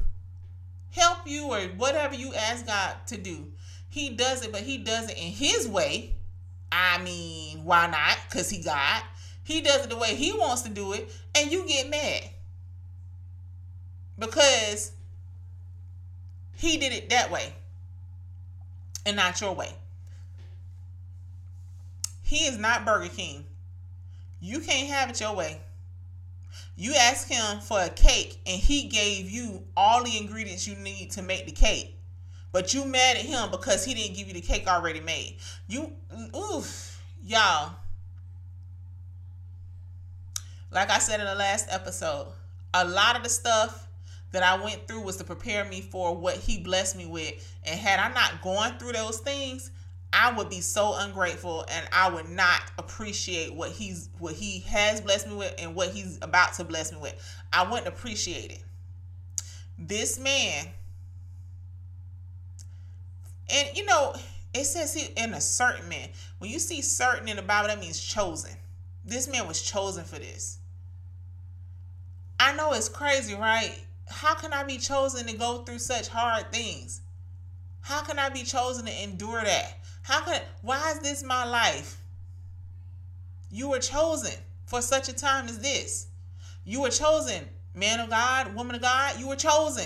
[SPEAKER 1] help you or whatever you ask God to do. He does it, but he does it in his way. I mean, why not? Because he God. He does it the way he wants to do it, and you get mad. Because he did it that way and not your way. He is not Burger King. You can't have it your way. You asked him for a cake and he gave you all the ingredients you need to make the cake. But you mad at him because he didn't give you the cake already made. You oof, y'all. Like I said in the last episode, a lot of the stuff that I went through was to prepare me for what he blessed me with. And had I not gone through those things, I would be so ungrateful and I would not appreciate what he's what he has blessed me with and what he's about to bless me with. I wouldn't appreciate it. This man and you know, it says he in a certain man. When you see certain in the Bible, that means chosen. This man was chosen for this. I know it's crazy, right? How can I be chosen to go through such hard things? How can I be chosen to endure that? How can why is this my life? You were chosen for such a time as this. You were chosen, man of God, woman of God, you were chosen.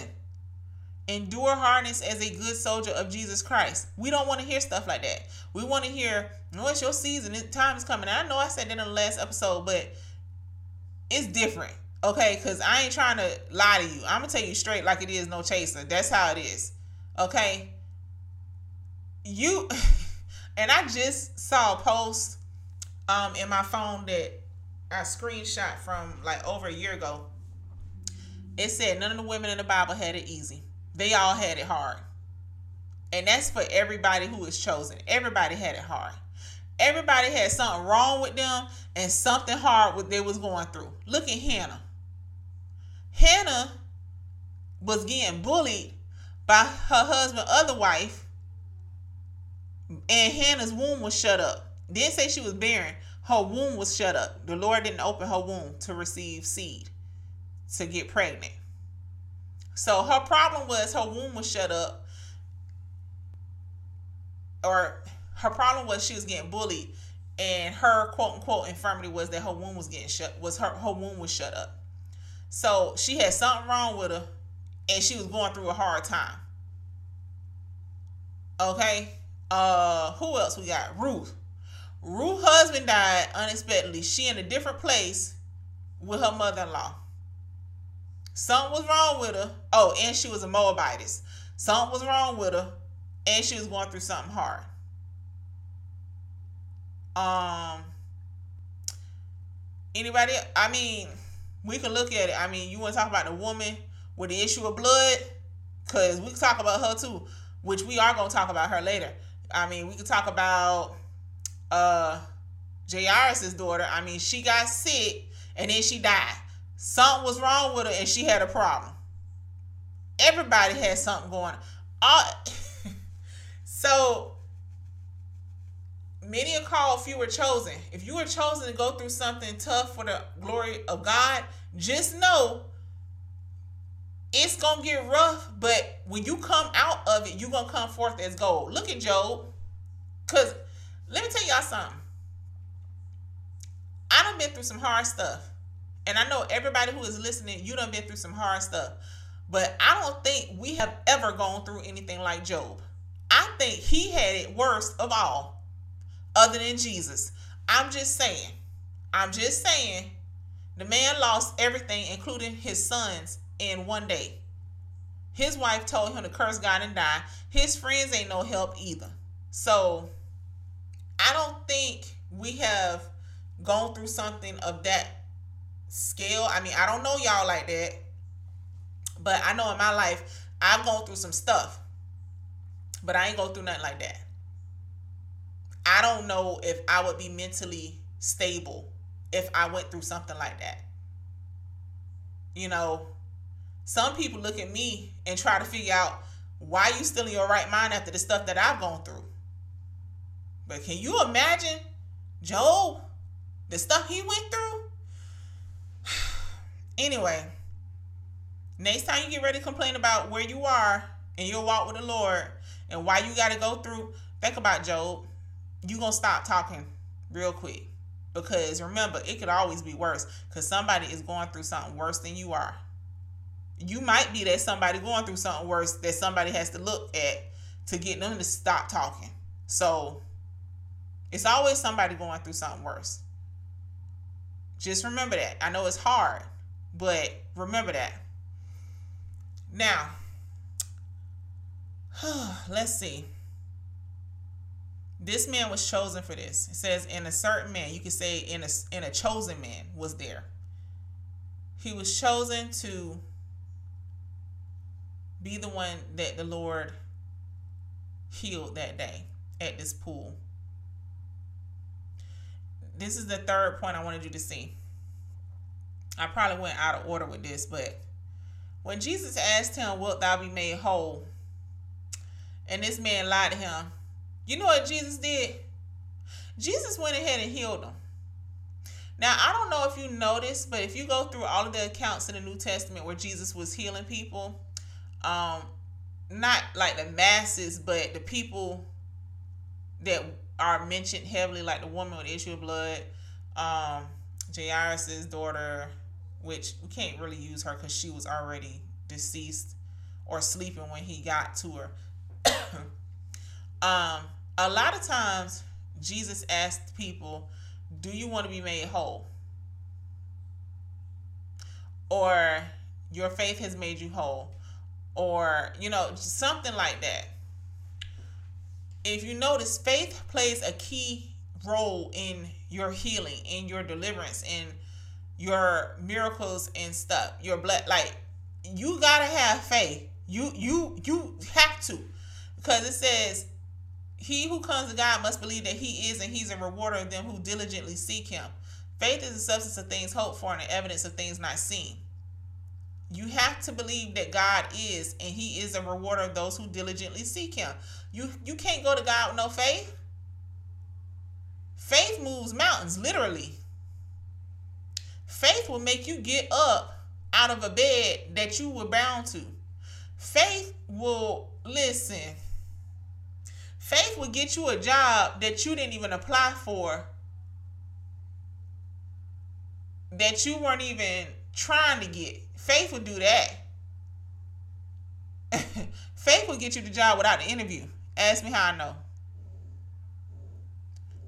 [SPEAKER 1] Endure hardness as a good soldier of Jesus Christ. We don't want to hear stuff like that. We want to hear, no, it's your season. Time is coming. I know I said that in the last episode, but it's different. Okay, because I ain't trying to lie to you. I'm gonna tell you straight like it is no chaser. That's how it is. Okay. You And I just saw a post um in my phone that I screenshot from like over a year ago. It said none of the women in the Bible had it easy. They all had it hard. And that's for everybody who is chosen. Everybody had it hard. Everybody had something wrong with them and something hard what they was going through. Look at Hannah. Hannah was getting bullied by her husband, other wife, and Hannah's womb was shut up. Didn't say she was barren. Her womb was shut up. The Lord didn't open her womb to receive seed, to get pregnant. So her problem was her womb was shut up, or her problem was she was getting bullied, and her quote unquote infirmity was that her womb was getting shut was her her womb was shut up. So she had something wrong with her, and she was going through a hard time. Okay, uh, who else we got? Ruth. Ruth husband died unexpectedly. She in a different place with her mother-in-law. Something was wrong with her. Oh, and she was a Moabitess. Something was wrong with her, and she was going through something hard. Um. Anybody? I mean, we can look at it. I mean, you want to talk about the woman with the issue of blood? Because we can talk about her too, which we are going to talk about her later I mean, we could talk about uh Jairus' daughter. I mean, she got sick and then she died. Something was wrong with her and she had a problem. Everybody had something going on. All, so many are called, few are chosen. If you were chosen to go through something tough for the glory of God, just know it's gonna get rough, but when you come out of it, you're gonna come forth as gold. Look at Job. Cause let me tell y'all something. I done been through some hard stuff. And I know everybody who is listening, you done been through some hard stuff. But I don't think we have ever gone through anything like Job. I think he had it worst of all, other than Jesus. I'm just saying. I'm just saying. The man lost everything, including his sons, in one day. His wife told him to curse God and die. His friends ain't no help either. So I don't think we have gone through something of that scale. I mean, I don't know y'all like that, but I know in my life I've gone through some stuff, but I ain't go through nothing like that. I don't know if I would be mentally stable if I went through something like that. You know, some people look at me and try to figure out why you still in your right mind after the stuff that I've gone through. But can you imagine Job, the stuff he went through? anyway, next time you get ready to complain about where you are in your walk with the Lord and why you got to go through, think about Job. you going to stop talking real quick. Because remember, it could always be worse because somebody is going through something worse than you are you might be that somebody going through something worse that somebody has to look at to get them to stop talking. So it's always somebody going through something worse. Just remember that. I know it's hard, but remember that. Now, let's see. This man was chosen for this. It says, in a certain man, you could say in a in a chosen man was there. He was chosen to be the one that the Lord healed that day at this pool. This is the third point I wanted you to see. I probably went out of order with this, but when Jesus asked him, Wilt thou be made whole? And this man lied to him. You know what Jesus did? Jesus went ahead and healed him. Now, I don't know if you noticed, but if you go through all of the accounts in the New Testament where Jesus was healing people, um not like the masses but the people that are mentioned heavily like the woman with issue of blood um Jairus's daughter which we can't really use her because she was already deceased or sleeping when he got to her. Um a lot of times jesus asked people do you want to be made whole? Or your faith has made you whole or you know something like that. If you notice faith plays a key role in your healing in your deliverance in your miracles and stuff. Your blood like you gotta have faith. You you you have to. Because it says he who comes to god must believe that he is and he's a rewarder of them who diligently seek him. Faith is the substance of things hoped for and the evidence of things not seen you have to believe that God is and he is a rewarder of those who diligently seek him. You you can't go to God with no faith. Faith moves mountains, literally. Faith will make you get up out of a bed that you were bound to. Faith will listen. Faith will get you a job that you didn't even apply for. That you weren't even trying to get. Faith would do that. Faith will get you the job without the interview. Ask me how I know.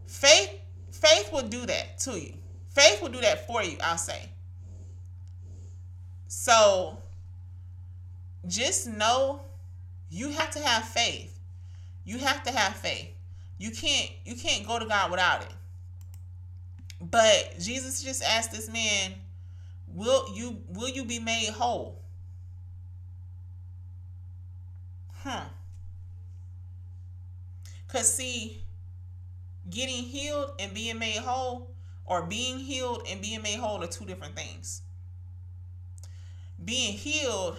[SPEAKER 1] Faith, faith will do that to you. Faith will do that for you, I'll say. So just know you have to have faith. You have to have faith. You can't you can't go to God without it. But Jesus just asked this man Will you will you be made whole? Hmm. Because, see, getting healed and being made whole, or being healed and being made whole, are two different things. Being healed,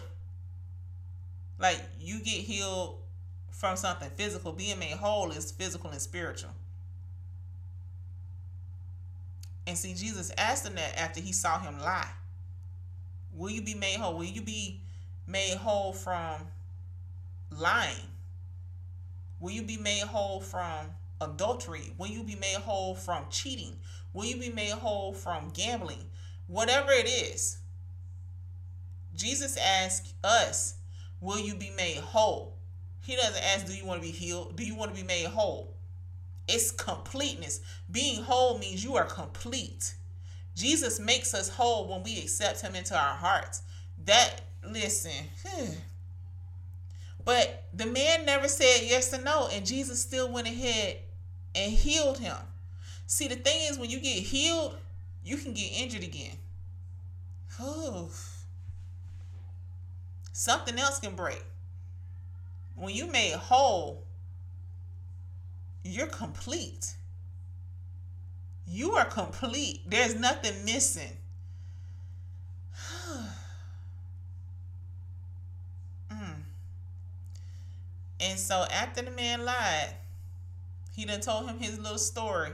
[SPEAKER 1] like you get healed from something physical, being made whole is physical and spiritual. And see, Jesus asked him that after he saw him lie. Will you be made whole? Will you be made whole from lying? Will you be made whole from adultery? Will you be made whole from cheating? Will you be made whole from gambling? Whatever it is. Jesus asks us, Will you be made whole? He doesn't ask, Do you want to be healed? Do you want to be made whole? It's completeness. Being whole means you are complete. Jesus makes us whole when we accept him into our hearts. That, listen, hmm. but the man never said yes or no, and Jesus still went ahead and healed him. See, the thing is, when you get healed, you can get injured again. Oh. Something else can break. When you made whole, you're complete. You are complete. There's nothing missing. Mm. And so after the man lied, he done told him his little story.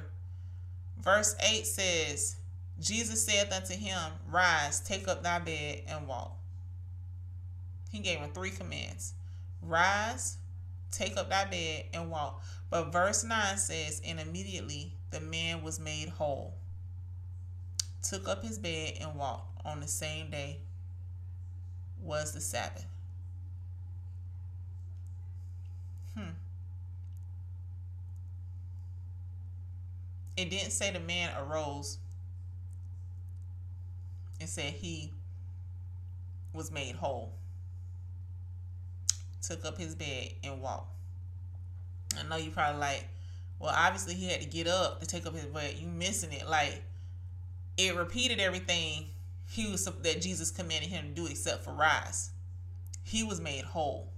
[SPEAKER 1] Verse 8 says, Jesus saith unto him, Rise, take up thy bed, and walk. He gave him three commands Rise, take up thy bed, and walk. But verse 9 says, And immediately the man was made whole, took up his bed, and walked. On the same day was the Sabbath. Hmm. It didn't say the man arose. It said he was made whole. Took up his bed and walked. I know you probably like, well, obviously he had to get up to take up his bed. You missing it. Like it repeated everything he was that Jesus commanded him to do except for rise. He was made whole.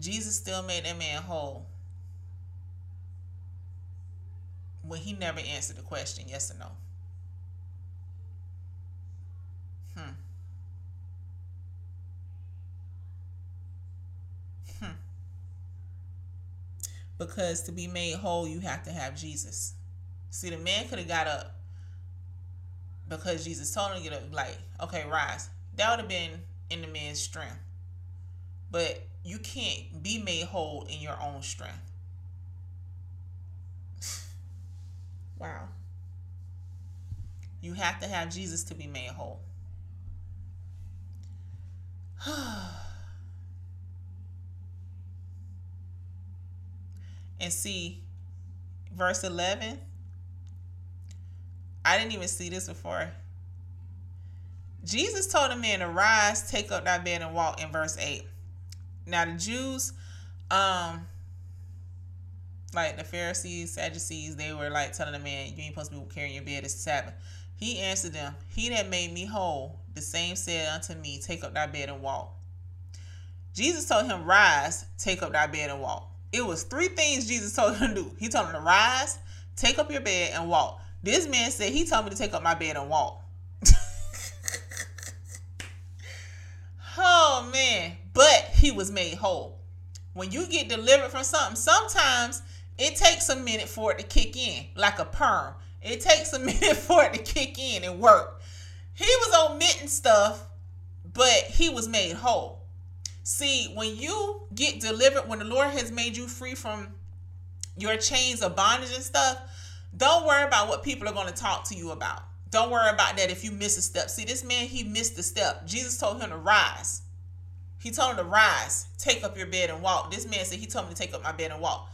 [SPEAKER 1] Jesus still made that man whole when he never answered the question yes or no. Hmm. Hmm. Because to be made whole, you have to have Jesus. See, the man could have got up because Jesus told him to get up, like, okay, rise. That would have been in the man's strength. But you can't be made whole in your own strength. wow. You have to have Jesus to be made whole. and see, verse 11. I didn't even see this before. Jesus told a man to rise, take up thy bed, and walk in verse 8. Now the Jews, um, like the Pharisees, Sadducees, they were like telling the man, "You ain't supposed to be carrying your bed. It's Sabbath." He answered them, "He that made me whole, the same said unto me, Take up thy bed and walk." Jesus told him, "Rise, take up thy bed and walk." It was three things Jesus told him to do. He told him to rise, take up your bed, and walk. This man said he told me to take up my bed and walk. oh man but he was made whole. When you get delivered from something, sometimes it takes a minute for it to kick in, like a perm. It takes a minute for it to kick in and work. He was omitting stuff, but he was made whole. See, when you get delivered, when the Lord has made you free from your chains of bondage and stuff, don't worry about what people are going to talk to you about. Don't worry about that if you miss a step. See, this man, he missed a step. Jesus told him to rise. He told him to rise, take up your bed and walk. This man said he told me to take up my bed and walk.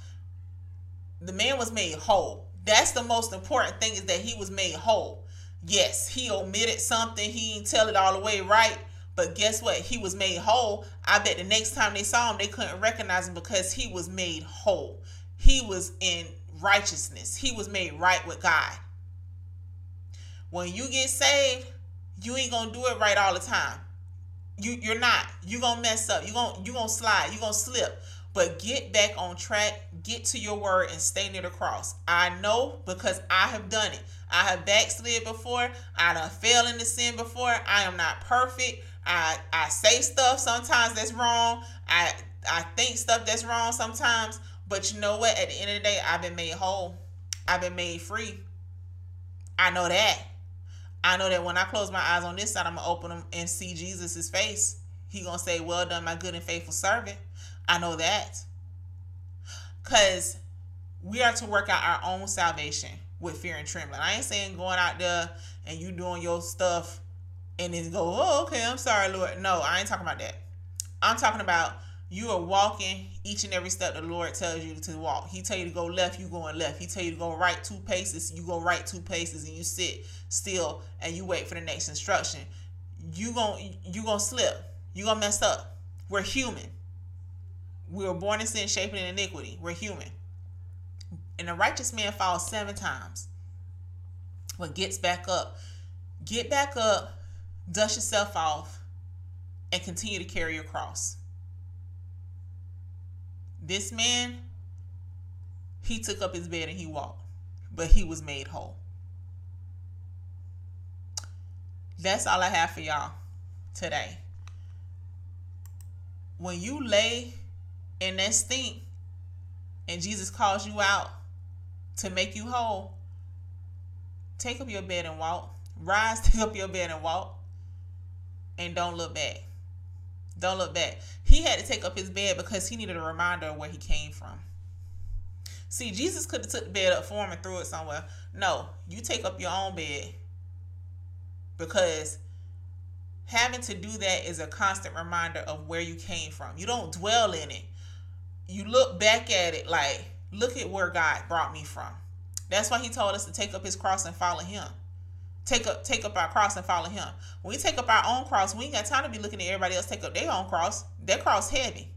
[SPEAKER 1] The man was made whole. That's the most important thing is that he was made whole. Yes, he omitted something. He didn't tell it all the way right. But guess what? He was made whole. I bet the next time they saw him, they couldn't recognize him because he was made whole. He was in righteousness. He was made right with God. When you get saved, you ain't gonna do it right all the time you you're not. You're gonna mess up. You're gonna you gonna slide. You're gonna slip. But get back on track. get to your word and stay near the cross. I know because I have done it. I have backslid before. I done fell into sin before. I am not perfect. I I say stuff sometimes that's wrong. I I think stuff that's wrong sometimes. But you know what? At the end of the day, I've been made whole. I've been made free. I know that. I know that when I close my eyes on this side, I'm gonna open them and see Jesus' face. He gonna say, "Well done, my good and faithful servant." I know that. Cause we are to work out our own salvation with fear and trembling. I ain't saying going out there and you doing your stuff and then go, oh, okay, I'm sorry, Lord. No, I ain't talking about that. I'm talking about you are walking each and every step the Lord tells you to walk. He tell you to go left, you going left. He tell you to go right two paces, you go right two paces, and you sit still and you wait for the next instruction. You going you gonna slip. You gonna mess up. We're human. We were born in sin, shaping in iniquity. We're human. And a righteous man falls seven times, but gets back up. Get back up, dust yourself off, and continue to carry your cross. This man, he took up his bed and he walked, but he was made whole. That's all I have for y'all today. When you lay in that stink and Jesus calls you out to make you whole, take up your bed and walk. Rise, take up your bed and walk. And don't look back. Don't look back. He had to take up his bed because he needed a reminder of where he came from. See, Jesus could have took the bed up for him and threw it somewhere. No, you take up your own bed because having to do that is a constant reminder of where you came from. You don't dwell in it. You look back at it like, look at where God brought me from. That's why he told us to take up his cross and follow him take up take up our cross and follow him. When we take up our own cross, we ain't got time to be looking at everybody else take up their own cross. Their cross heavy.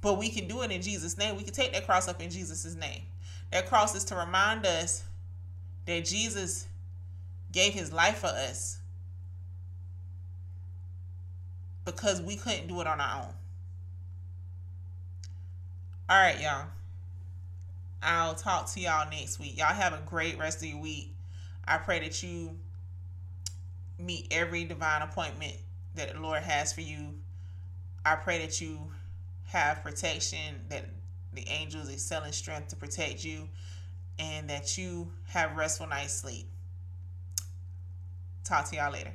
[SPEAKER 1] But we can do it in Jesus' name. We can take that cross up in Jesus' name. That cross is to remind us that Jesus gave his life for us because we couldn't do it on our own. All right, y'all. I'll talk to y'all next week. Y'all have a great rest of your week. I pray that you meet every divine appointment that the Lord has for you. I pray that you have protection, that the angels excel in strength to protect you, and that you have restful night's sleep. Talk to y'all later.